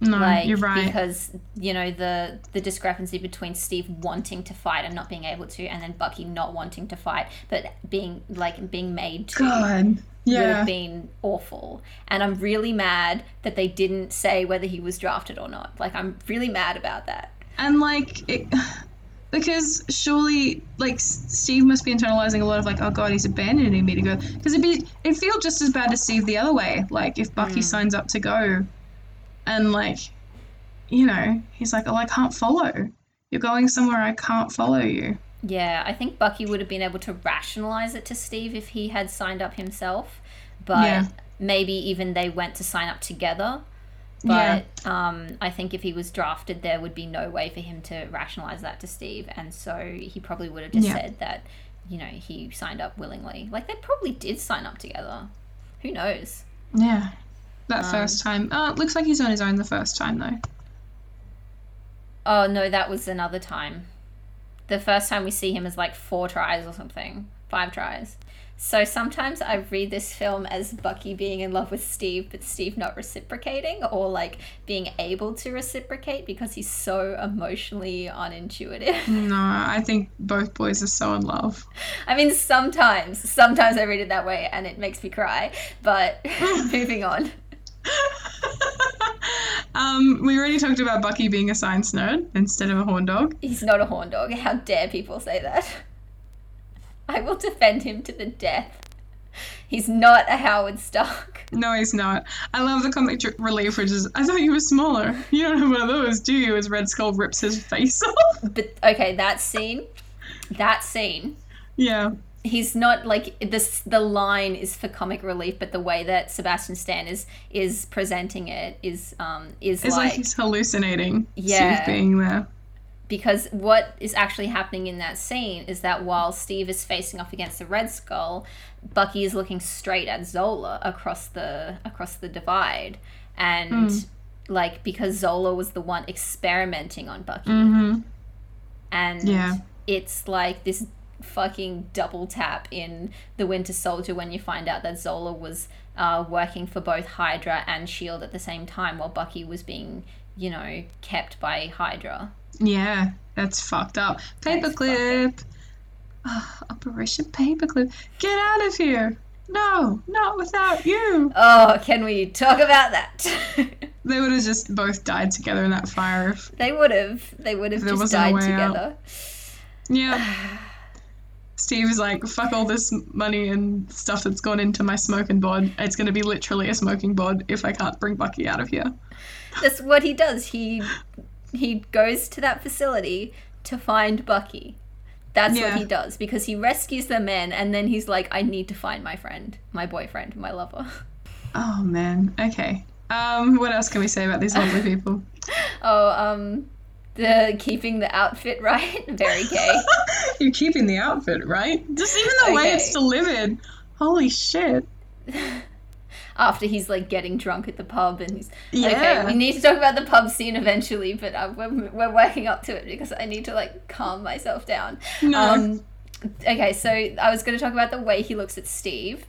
no, like, you're right. Because you know the the discrepancy between Steve wanting to fight and not being able to, and then Bucky not wanting to fight but being like being made to. God. Yeah. Would have been awful, and I'm really mad that they didn't say whether he was drafted or not. Like, I'm really mad about that. And like, it, because surely, like, Steve must be internalizing a lot of like, oh god, he's abandoning me to go. Because it'd be, it'd feel just as bad to Steve the other way. Like, if Bucky mm. signs up to go, and like you know he's like oh i can't follow you're going somewhere i can't follow you yeah i think bucky would have been able to rationalize it to steve if he had signed up himself but yeah. maybe even they went to sign up together but yeah. um, I think if he was drafted, there would be no way for him to rationalize that to Steve, and so he probably would have just yeah. said that, you know, he signed up willingly. Like they probably did sign up together. Who knows? Yeah, that um, first time. Oh, it looks like he's on his own the first time though. Oh no, that was another time. The first time we see him is like four tries or something, five tries. So sometimes I read this film as Bucky being in love with Steve, but Steve not reciprocating or like being able to reciprocate because he's so emotionally unintuitive. No, I think both boys are so in love. I mean, sometimes, sometimes I read it that way and it makes me cry, but moving on. um, we already talked about Bucky being a science nerd instead of a horn dog. He's not a horn dog. How dare people say that? I will defend him to the death. He's not a Howard Stark. No, he's not. I love the comic relief, which is, I thought you were smaller. You don't have one of those, do you? As Red Skull rips his face off. But, okay, that scene, that scene. Yeah he's not like this the line is for comic relief but the way that sebastian stan is is presenting it is um is it's like, like he's hallucinating yeah being there because what is actually happening in that scene is that while steve is facing off against the red skull bucky is looking straight at zola across the across the divide and mm. like because zola was the one experimenting on bucky mm-hmm. and yeah it's like this fucking double tap in The Winter Soldier when you find out that Zola was uh, working for both Hydra and S.H.I.E.L.D. at the same time while Bucky was being, you know, kept by Hydra. Yeah, that's fucked up. Paperclip! Oh, Operation Paperclip. Get out of here! No, not without you! Oh, can we talk about that? they would have just both died together in that fire. If, they would have. They would have just died together. Out. Yeah. Steve is like, fuck all this money and stuff that's gone into my smoking bod. It's going to be literally a smoking bod if I can't bring Bucky out of here. That's what he does. He he goes to that facility to find Bucky. That's yeah. what he does because he rescues the men and then he's like, I need to find my friend, my boyfriend, my lover. Oh man. Okay. Um, what else can we say about these lovely people? oh, um, the keeping the outfit right, very gay. You're keeping the outfit right. Just even the okay. way it's delivered. Holy shit. After he's like getting drunk at the pub and he's yeah. okay. We need to talk about the pub scene eventually, but uh, we're, we're working up to it because I need to like calm myself down. No. Um, okay, so I was going to talk about the way he looks at Steve.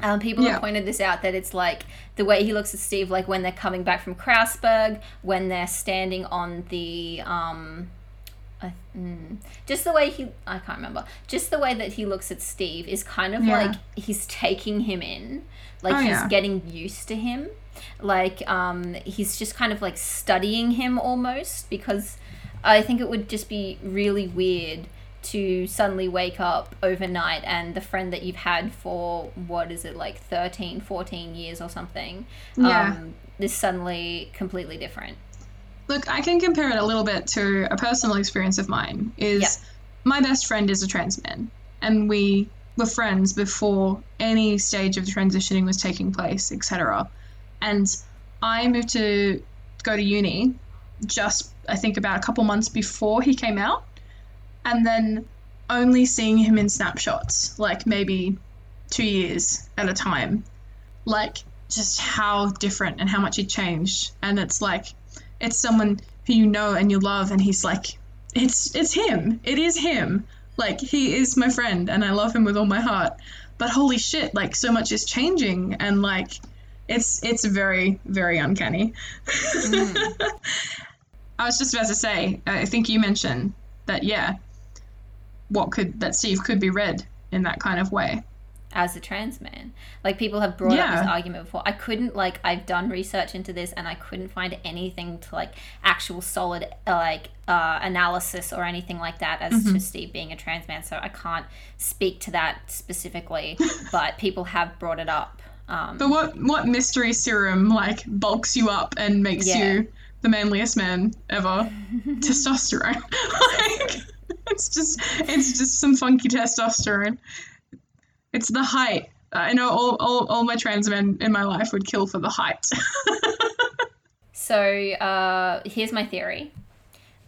Um, people yeah. have pointed this out that it's like the way he looks at Steve, like when they're coming back from Krausberg, when they're standing on the, um, uh, mm, just the way he, I can't remember, just the way that he looks at Steve is kind of yeah. like he's taking him in, like oh, he's yeah. getting used to him, like um, he's just kind of like studying him almost because I think it would just be really weird to suddenly wake up overnight and the friend that you've had for what is it like 13 14 years or something yeah. um, is suddenly completely different look i can compare it a little bit to a personal experience of mine is yeah. my best friend is a trans man and we were friends before any stage of transitioning was taking place etc and i moved to go to uni just i think about a couple months before he came out and then only seeing him in snapshots, like maybe two years at a time, like just how different and how much he changed. And it's like, it's someone who you know and you love, and he's like, it's it's him. It is him. Like he is my friend, and I love him with all my heart. But holy shit, like so much is changing, and like it's it's very very uncanny. Mm. I was just about to say, I think you mentioned that yeah, what could that Steve could be read in that kind of way as a trans man. Like people have brought yeah. up this argument before. I couldn't like I've done research into this and I couldn't find anything to like actual solid like uh, analysis or anything like that as mm-hmm. to Steve being a trans man. So I can't speak to that specifically, but people have brought it up. Um, but what what mystery serum like bulks you up and makes yeah. you the manliest man ever? Testosterone. like, it's just it's just some funky testosterone. It's the height. I know all, all, all my trans men in my life would kill for the height. so uh, here's my theory.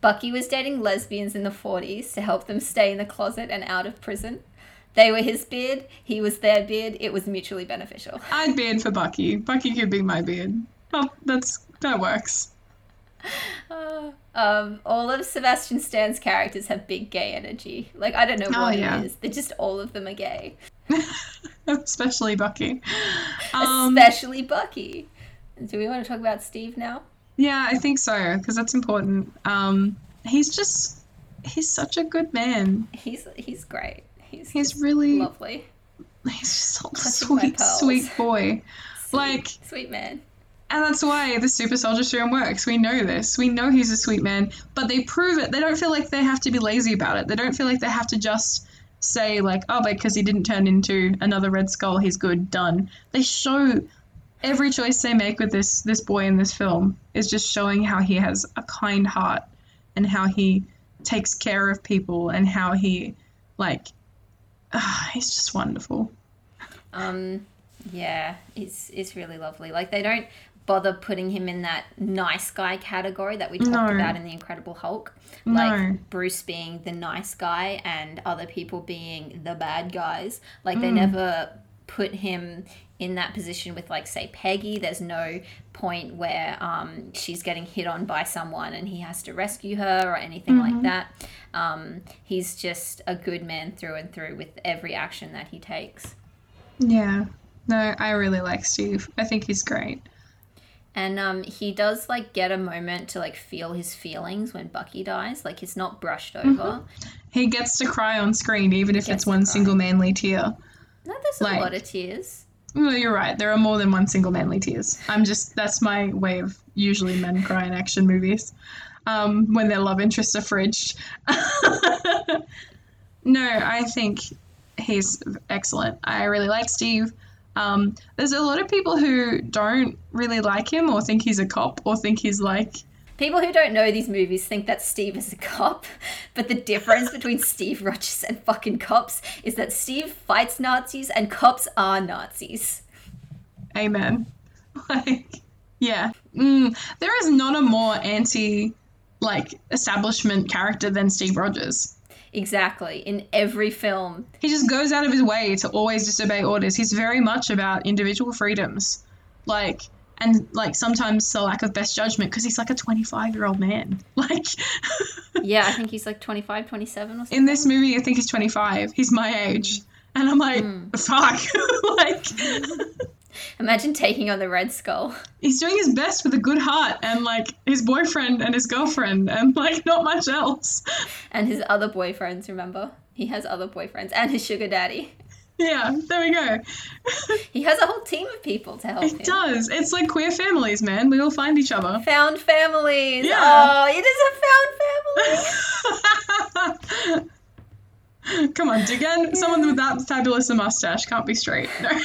Bucky was dating lesbians in the 40s to help them stay in the closet and out of prison. They were his beard, he was their beard. It was mutually beneficial. I'd beard for Bucky. Bucky could be my beard. Well, that's that works. Uh, um, all of Sebastian Stan's characters have big gay energy. Like I don't know oh, what oh, yeah. it is. They're just all of them are gay. Especially Bucky. Um, Especially Bucky. Do we want to talk about Steve now? Yeah, I think so because that's important. Um, he's just he's such a good man. He's he's great. He's he's really lovely. He's just a sweet sweet boy. Sweet, like sweet man. And that's why the super soldier serum works. We know this. We know he's a sweet man, but they prove it. They don't feel like they have to be lazy about it. They don't feel like they have to just say like, oh, because he didn't turn into another Red Skull, he's good, done. They show every choice they make with this this boy in this film is just showing how he has a kind heart and how he takes care of people and how he like uh, he's just wonderful. Um yeah, it's it's really lovely. Like they don't bother putting him in that nice guy category that we talked no. about in the Incredible Hulk. Like no. Bruce being the nice guy and other people being the bad guys. Like mm. they never put him in that position with like say Peggy. There's no point where um, she's getting hit on by someone and he has to rescue her or anything mm-hmm. like that. Um, he's just a good man through and through with every action that he takes. Yeah. No, I really like Steve. I think he's great and um, he does like get a moment to like feel his feelings when Bucky dies. Like he's not brushed over. Mm-hmm. He gets to cry on screen, even if it's one single manly tear. No, there's like, a lot of tears. Well, you're right. There are more than one single manly tears. I'm just that's my way of usually men cry in action movies um, when their love interests are fridged. no, I think he's excellent. I really like Steve. Um, there's a lot of people who don't really like him or think he's a cop or think he's like. People who don't know these movies think that Steve is a cop, but the difference between Steve Rogers and fucking cops is that Steve fights Nazis and cops are Nazis. Amen. Like, yeah. Mm, there is not a more anti, like, establishment character than Steve Rogers. Exactly. In every film. He just goes out of his way to always disobey orders. He's very much about individual freedoms. Like, and like sometimes the lack of best judgment because he's like a 25 year old man. Like, yeah, I think he's like 25, 27 or something. In this movie, I think he's 25. He's my age. And I'm like, mm. fuck. like, imagine taking on the Red Skull. He's doing his best with a good heart and like his boyfriend and his girlfriend and like not much else. And his other boyfriends, remember? He has other boyfriends and his sugar daddy. Yeah, there we go. he has a whole team of people to help it him. does. It's like queer families, man. We all find each other. Found families. Yeah. Oh, it is a found family. Come on, again, someone with that fabulous a mustache can't be straight. No.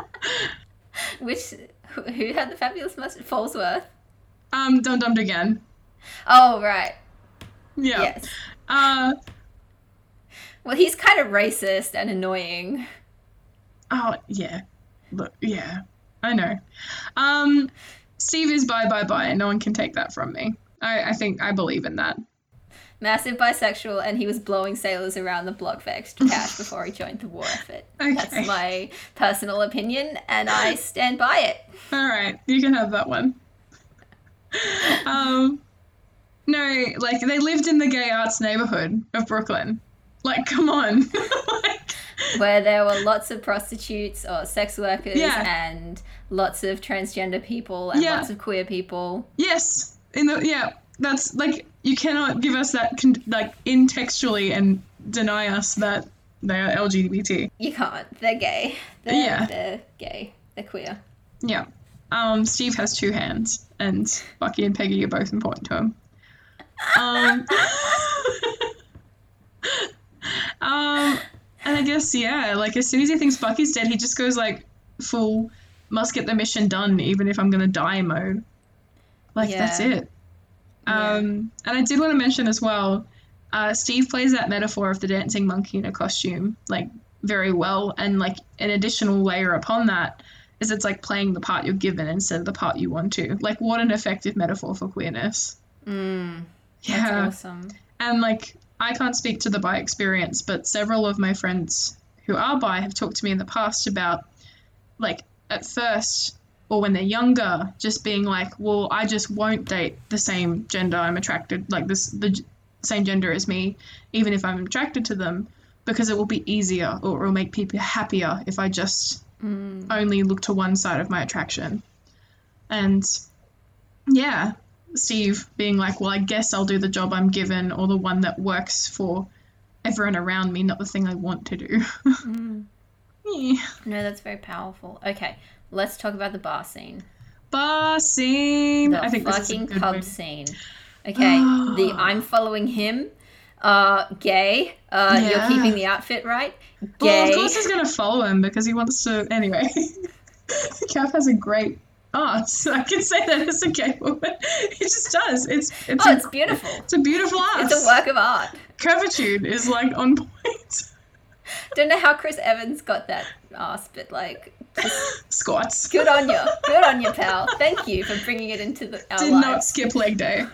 Which who had the fabulous mustache? Falsworth. Um, Dum Dum again. Oh right. Yeah. Yes. Uh well, he's kind of racist and annoying. Oh, yeah. But, yeah. I know. Um, Steve is bye bye bye. No one can take that from me. I, I think I believe in that. Massive bisexual, and he was blowing sailors around the block for extra cash before he joined the war effort. Okay. That's my personal opinion, and I stand by it. All right, you can have that one. um, no, like they lived in the gay arts neighborhood of Brooklyn. Like, come on. like... Where there were lots of prostitutes or sex workers yeah. and lots of transgender people and yeah. lots of queer people. Yes. In the yeah, that's like you cannot give us that con- like intextually and deny us that they are LGBT. You can't. They're gay. They're, yeah. They're gay. They're queer. Yeah. Um, Steve has two hands, and Bucky and Peggy are both important to him. Um, um, and I guess yeah, like as soon as he thinks Bucky's dead, he just goes like full must get the mission done, even if I'm gonna die mode. Like yeah. that's it. Yeah. Um, and I did want to mention as well, uh, Steve plays that metaphor of the dancing monkey in a costume like very well, and like an additional layer upon that is it's like playing the part you're given instead of the part you want to. Like what an effective metaphor for queerness. Mm, yeah. awesome. And like I can't speak to the bi experience, but several of my friends who are bi have talked to me in the past about, like, at first or when they're younger, just being like, well, I just won't date the same gender I'm attracted, like this, the same gender as me, even if I'm attracted to them, because it will be easier or it will make people happier if I just mm. only look to one side of my attraction. And yeah, Steve being like, well, I guess I'll do the job I'm given or the one that works for everyone around me, not the thing I want to do. mm. yeah. No, that's very powerful. Okay, let's talk about the bar scene. Bar scene. The I think fucking this is pub scene. Okay, the I'm following him. Uh, gay. Uh, yeah. you're keeping the outfit right. Gay. Well, of course he's gonna follow him because he wants to. Anyway, Cap has a great. So I can say that as a gay woman. It just does. It's it's oh, a, it's beautiful. It's a beautiful art. It's a work of art. Curvitude is like on point. Don't know how Chris Evans got that ass, but like squats. Good on you. Good on you, pal. Thank you for bringing it into the our Did lives. not skip leg day.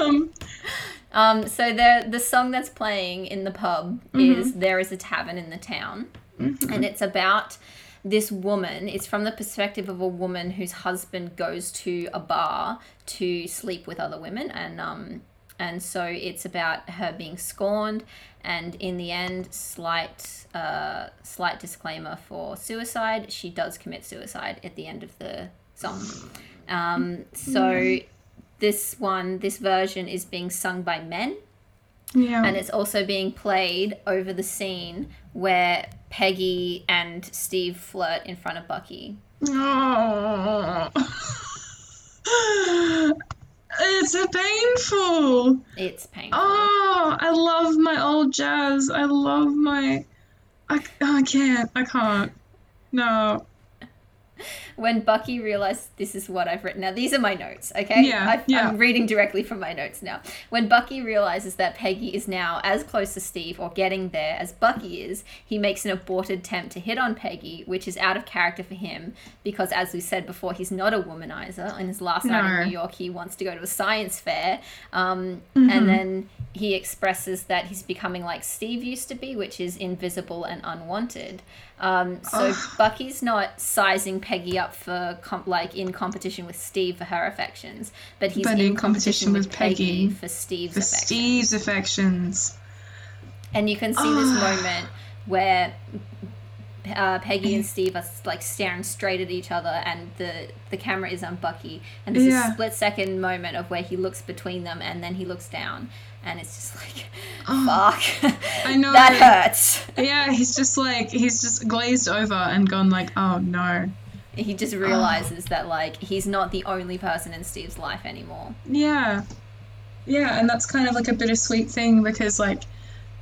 um, um, so the the song that's playing in the pub mm-hmm. is "There Is a Tavern in the Town," mm-hmm. and it's about this woman It's from the perspective of a woman whose husband goes to a bar to sleep with other women and um and so it's about her being scorned and in the end slight uh slight disclaimer for suicide she does commit suicide at the end of the song um so this one this version is being sung by men yeah. And it's also being played over the scene where Peggy and Steve flirt in front of Bucky. Oh. it's painful. It's painful. Oh, I love my old jazz. I love my. I, I can't. I can't. No. when Bucky realized this is what I've written. Now, these are my notes, okay? Yeah, i yeah. I'm reading directly from my notes now. When Bucky realizes that Peggy is now as close to Steve or getting there as Bucky is, he makes an aborted attempt to hit on Peggy, which is out of character for him because, as we said before, he's not a womanizer. In his last night No. in New York, he wants to go to a science fair. Um, Mm-hmm. And then he expresses that he's becoming like Steve used to be, which is invisible and unwanted. Um, so Bucky's not sizing Peggy up for com- like in competition with Steve for her affections, but he's But in, in competition with Peggy, Peggy for Steve's For affections. Steve's affections. And you can see this moment where uh, Peggy and Steve are like staring straight at each other, and the the camera is on Bucky, and there's Yeah. a split second moment of where he looks between them, and then he looks down, and it's just like, oh, fuck, I know. that hurts. Yeah, he's just like he's just glazed over and gone like, oh no. He just oh. realizes that like he's not the only person in Steve's life anymore. Yeah. Yeah, and that's kind of like a bittersweet thing because like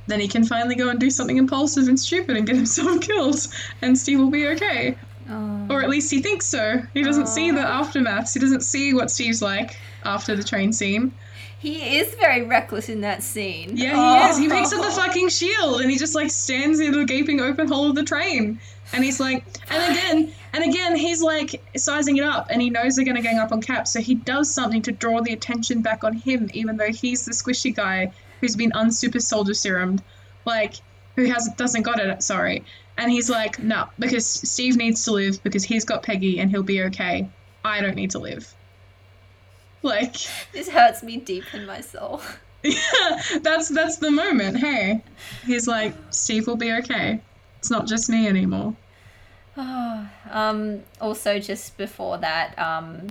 then he can finally go and do something impulsive and stupid and get himself killed and Steve will be okay. Oh. Or at least he thinks so. He doesn't see the oh. aftermaths. He doesn't see what Steve's like after the train scene. He is very reckless in that scene. Yeah, he Oh. is. He picks up the oh. fucking shield and he just like stands in the gaping open hole of the train. And he's like, and again, and again, he's like sizing it up and he knows they're going to gang up on Cap. So he does something to draw the attention back on him, even though he's the squishy guy who's been unsuper soldier serumed. Like, who has doesn't got it, sorry. And he's like, no, because Steve needs to live because he's got Peggy and he'll be okay. I don't need to live. Like, This hurts me deep in my soul. yeah, that's that's the moment. Hey, he's like, Steve will be okay. It's not just me anymore. Oh, um, also, just before that, um,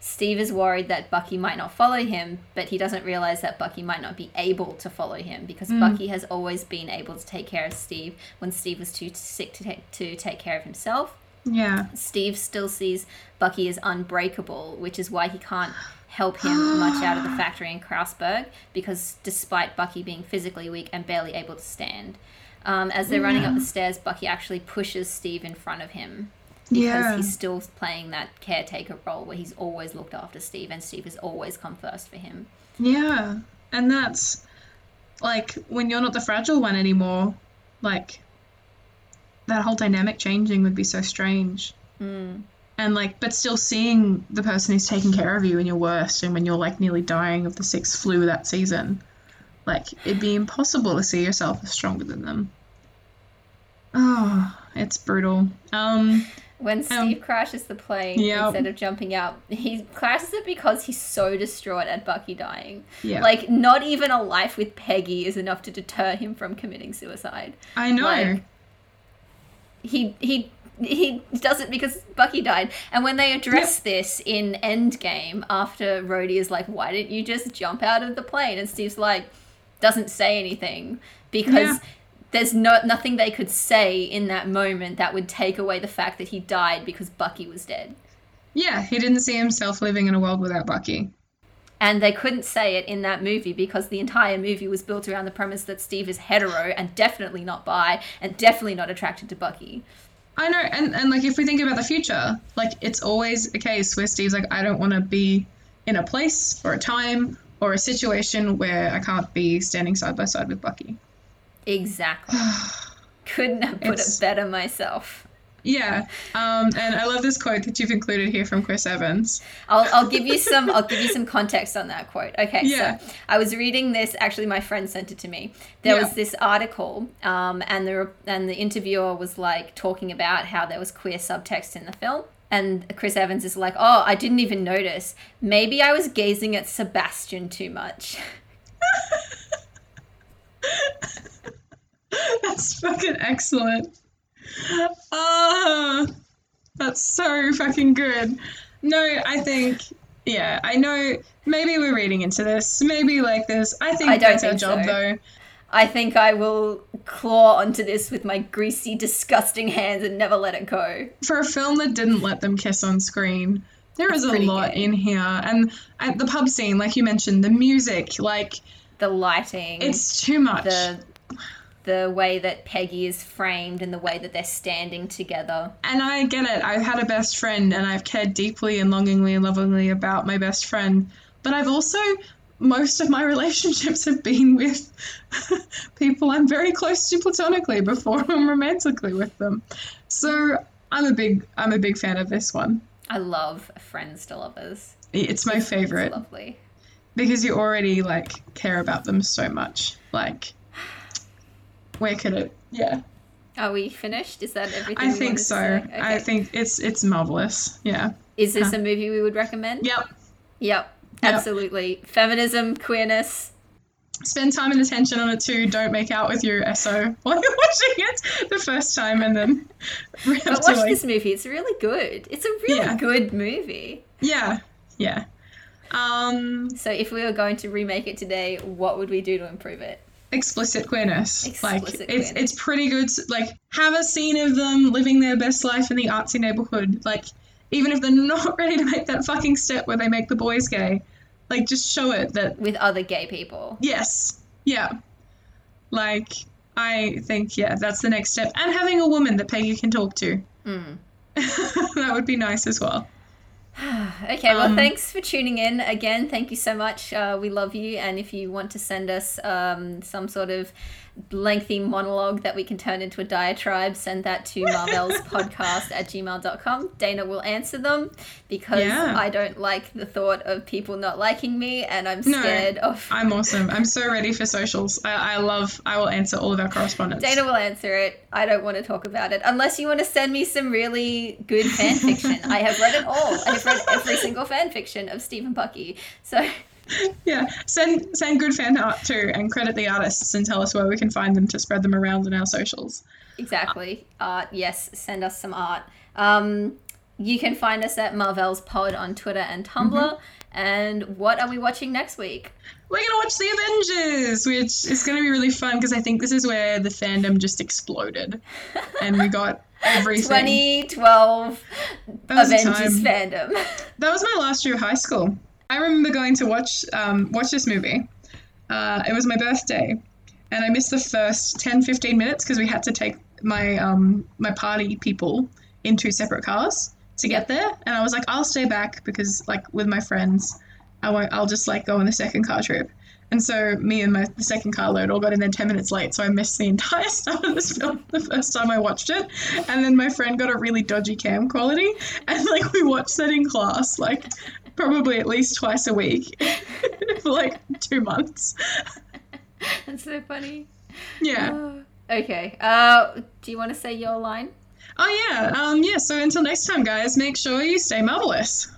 Steve is worried that Bucky might not follow him, but he doesn't realize that Bucky might not be able to follow him because Bucky has always been able to take care of Steve when Steve was too sick to take, to take care of himself. Yeah, Steve still sees Bucky as unbreakable, which is why he can't help him much out of the factory in Krausberg, because despite Bucky being physically weak and barely able to stand. Um, as they're running up the stairs, Bucky actually pushes Steve in front of him because yeah, he's still playing that caretaker role where he's always looked after Steve and Steve has always come first for him. yeah. And that's like when you're not the fragile one anymore. Like that whole dynamic changing would be so strange. Mm. And like, but still seeing the person who's taking care of you in your worst and when you're like nearly dying of the sixth flu that season, like it'd be impossible to see yourself as stronger than them. Oh, it's brutal. Um, When Steve crashes the plane Yep. instead of jumping out, he crashes it because he's so distraught at Bucky dying. yeah, Like, not even a life with Peggy is enough to deter him from committing suicide. I know. like- He he he does it because Bucky died. And when they address this in Endgame, after Rhodey is like, "Why didn't you just jump out of the plane?" and Steve's like, doesn't say anything because. Yeah. There's no nothing they could say in that moment that would take away the fact that he died because Bucky was dead. yeah, he didn't see himself living in a world without Bucky. And they couldn't say it in that movie because the entire movie was built around the premise that Steve is hetero and definitely not bi and definitely not attracted to Bucky. I know, and, and like if we think about the future, like it's always a case where Steve's like, I don't want to be in a place or a time or a situation where I can't be standing side by side with Bucky. Exactly. Couldn't have put It's- it better myself. Yeah, um, and I love this quote that you've included here from Chris Evans. I'll, I'll give you some I'll give you some context on that quote. Okay, Yeah. so I was reading this. Actually, my friend sent it to me. There Yeah. was this article, um, and the and the interviewer was like talking about how there was queer subtext in the film. And Chris Evans is like, "Oh, I didn't even notice. Maybe I was gazing at Sebastian too much." That's fucking excellent. That's so fucking good. No, I think, yeah, I know. Maybe we're reading into this. Maybe like this. I think I don't that's our job, so. though. I think I will claw onto this with my greasy, disgusting hands and never let it go. For a film that didn't let them kiss on screen, there is a lot gay. in here, and at the pub scene, like you mentioned, the music, like The lighting, it's too much. the the way that Peggy is framed and the way that they're standing together. And I get it. I've had a best friend and I've cared deeply and longingly and lovingly about my best friend. But I've also, most of my relationships have been with people I'm very close to platonically before I'm romantically with them. So I'm a big, I'm a big fan of this one. I love Friends to Lovers. It's my favorite. It's lovely. Because you already like care about them so much. Like where could it? Yeah. Are we finished? Is that everything? I think so. Okay. I think it's it's marvelous. Yeah. Is this huh. a movie we would recommend? Yep. Yep. Absolutely. Yep. Feminism, queerness. Spend time and attention on it too. Don't make out with your SO while you're watching it the first time and then. But watch like... this movie. It's really good. It's a really yeah. good movie. Yeah. Yeah. Um, so if we were going to remake it today, what would we do to improve it? Explicit queerness. Explicit like queerness. it's it's pretty good. Like have a scene of them living their best life in the artsy neighborhood. Like even if they're not ready to make that fucking step where they make the boys gay, like just show it that with other gay people. Yes. Yeah. Like I think yeah, that's the next step. And having a woman that Peggy can talk to. Mm. that would be nice as well. okay, well, um, thanks for tuning in again. Thank you so much. Uh, we love you. And if you want to send us um, some sort of lengthy monologue that we can turn into a diatribe, send that to Marvel's podcast at gmail.com. Dana will answer them because yeah. I don't like the thought of people not liking me and I'm scared no, of. I'm awesome. I'm so ready for socials. I, I love, I will answer all of our correspondence. Dana will answer it. I don't want to talk about it unless you want to send me some really good fan fiction. I have read it all. I have read every single fan fiction of Steve and Bucky. So yeah, send send good fan art too, and credit the artists and tell us where we can find them to spread them around in our socials. Exactly, art. Yes, send us some art. Um, you can find us at Marvel's Pod on Twitter and Tumblr. Mm-hmm. And what are we watching next week? We're gonna watch the Avengers, which is gonna be really fun because I think this is where the fandom just exploded, and we got everything. 2012 Avengers fandom. That was my last year of high school. I remember going to watch um, watch this movie. Uh, it was my birthday, and I missed the first 10, 15 minutes because we had to take my um, my party people in two separate cars to get there. And I was like, I'll stay back because like with my friends, I won't. I'll just like go on the second car trip. And so me and my the second car load all got in there 10 minutes late, so I missed the entire start of this film the first time I watched it. And then my friend got a really dodgy cam quality, and like we watched that in class, like probably at least twice a week for like two months. That's so funny. Yeah. Oh, okay. Uh, do you want to say your line? Oh yeah. Um, yeah. So until next time, guys, make sure you stay marvelous.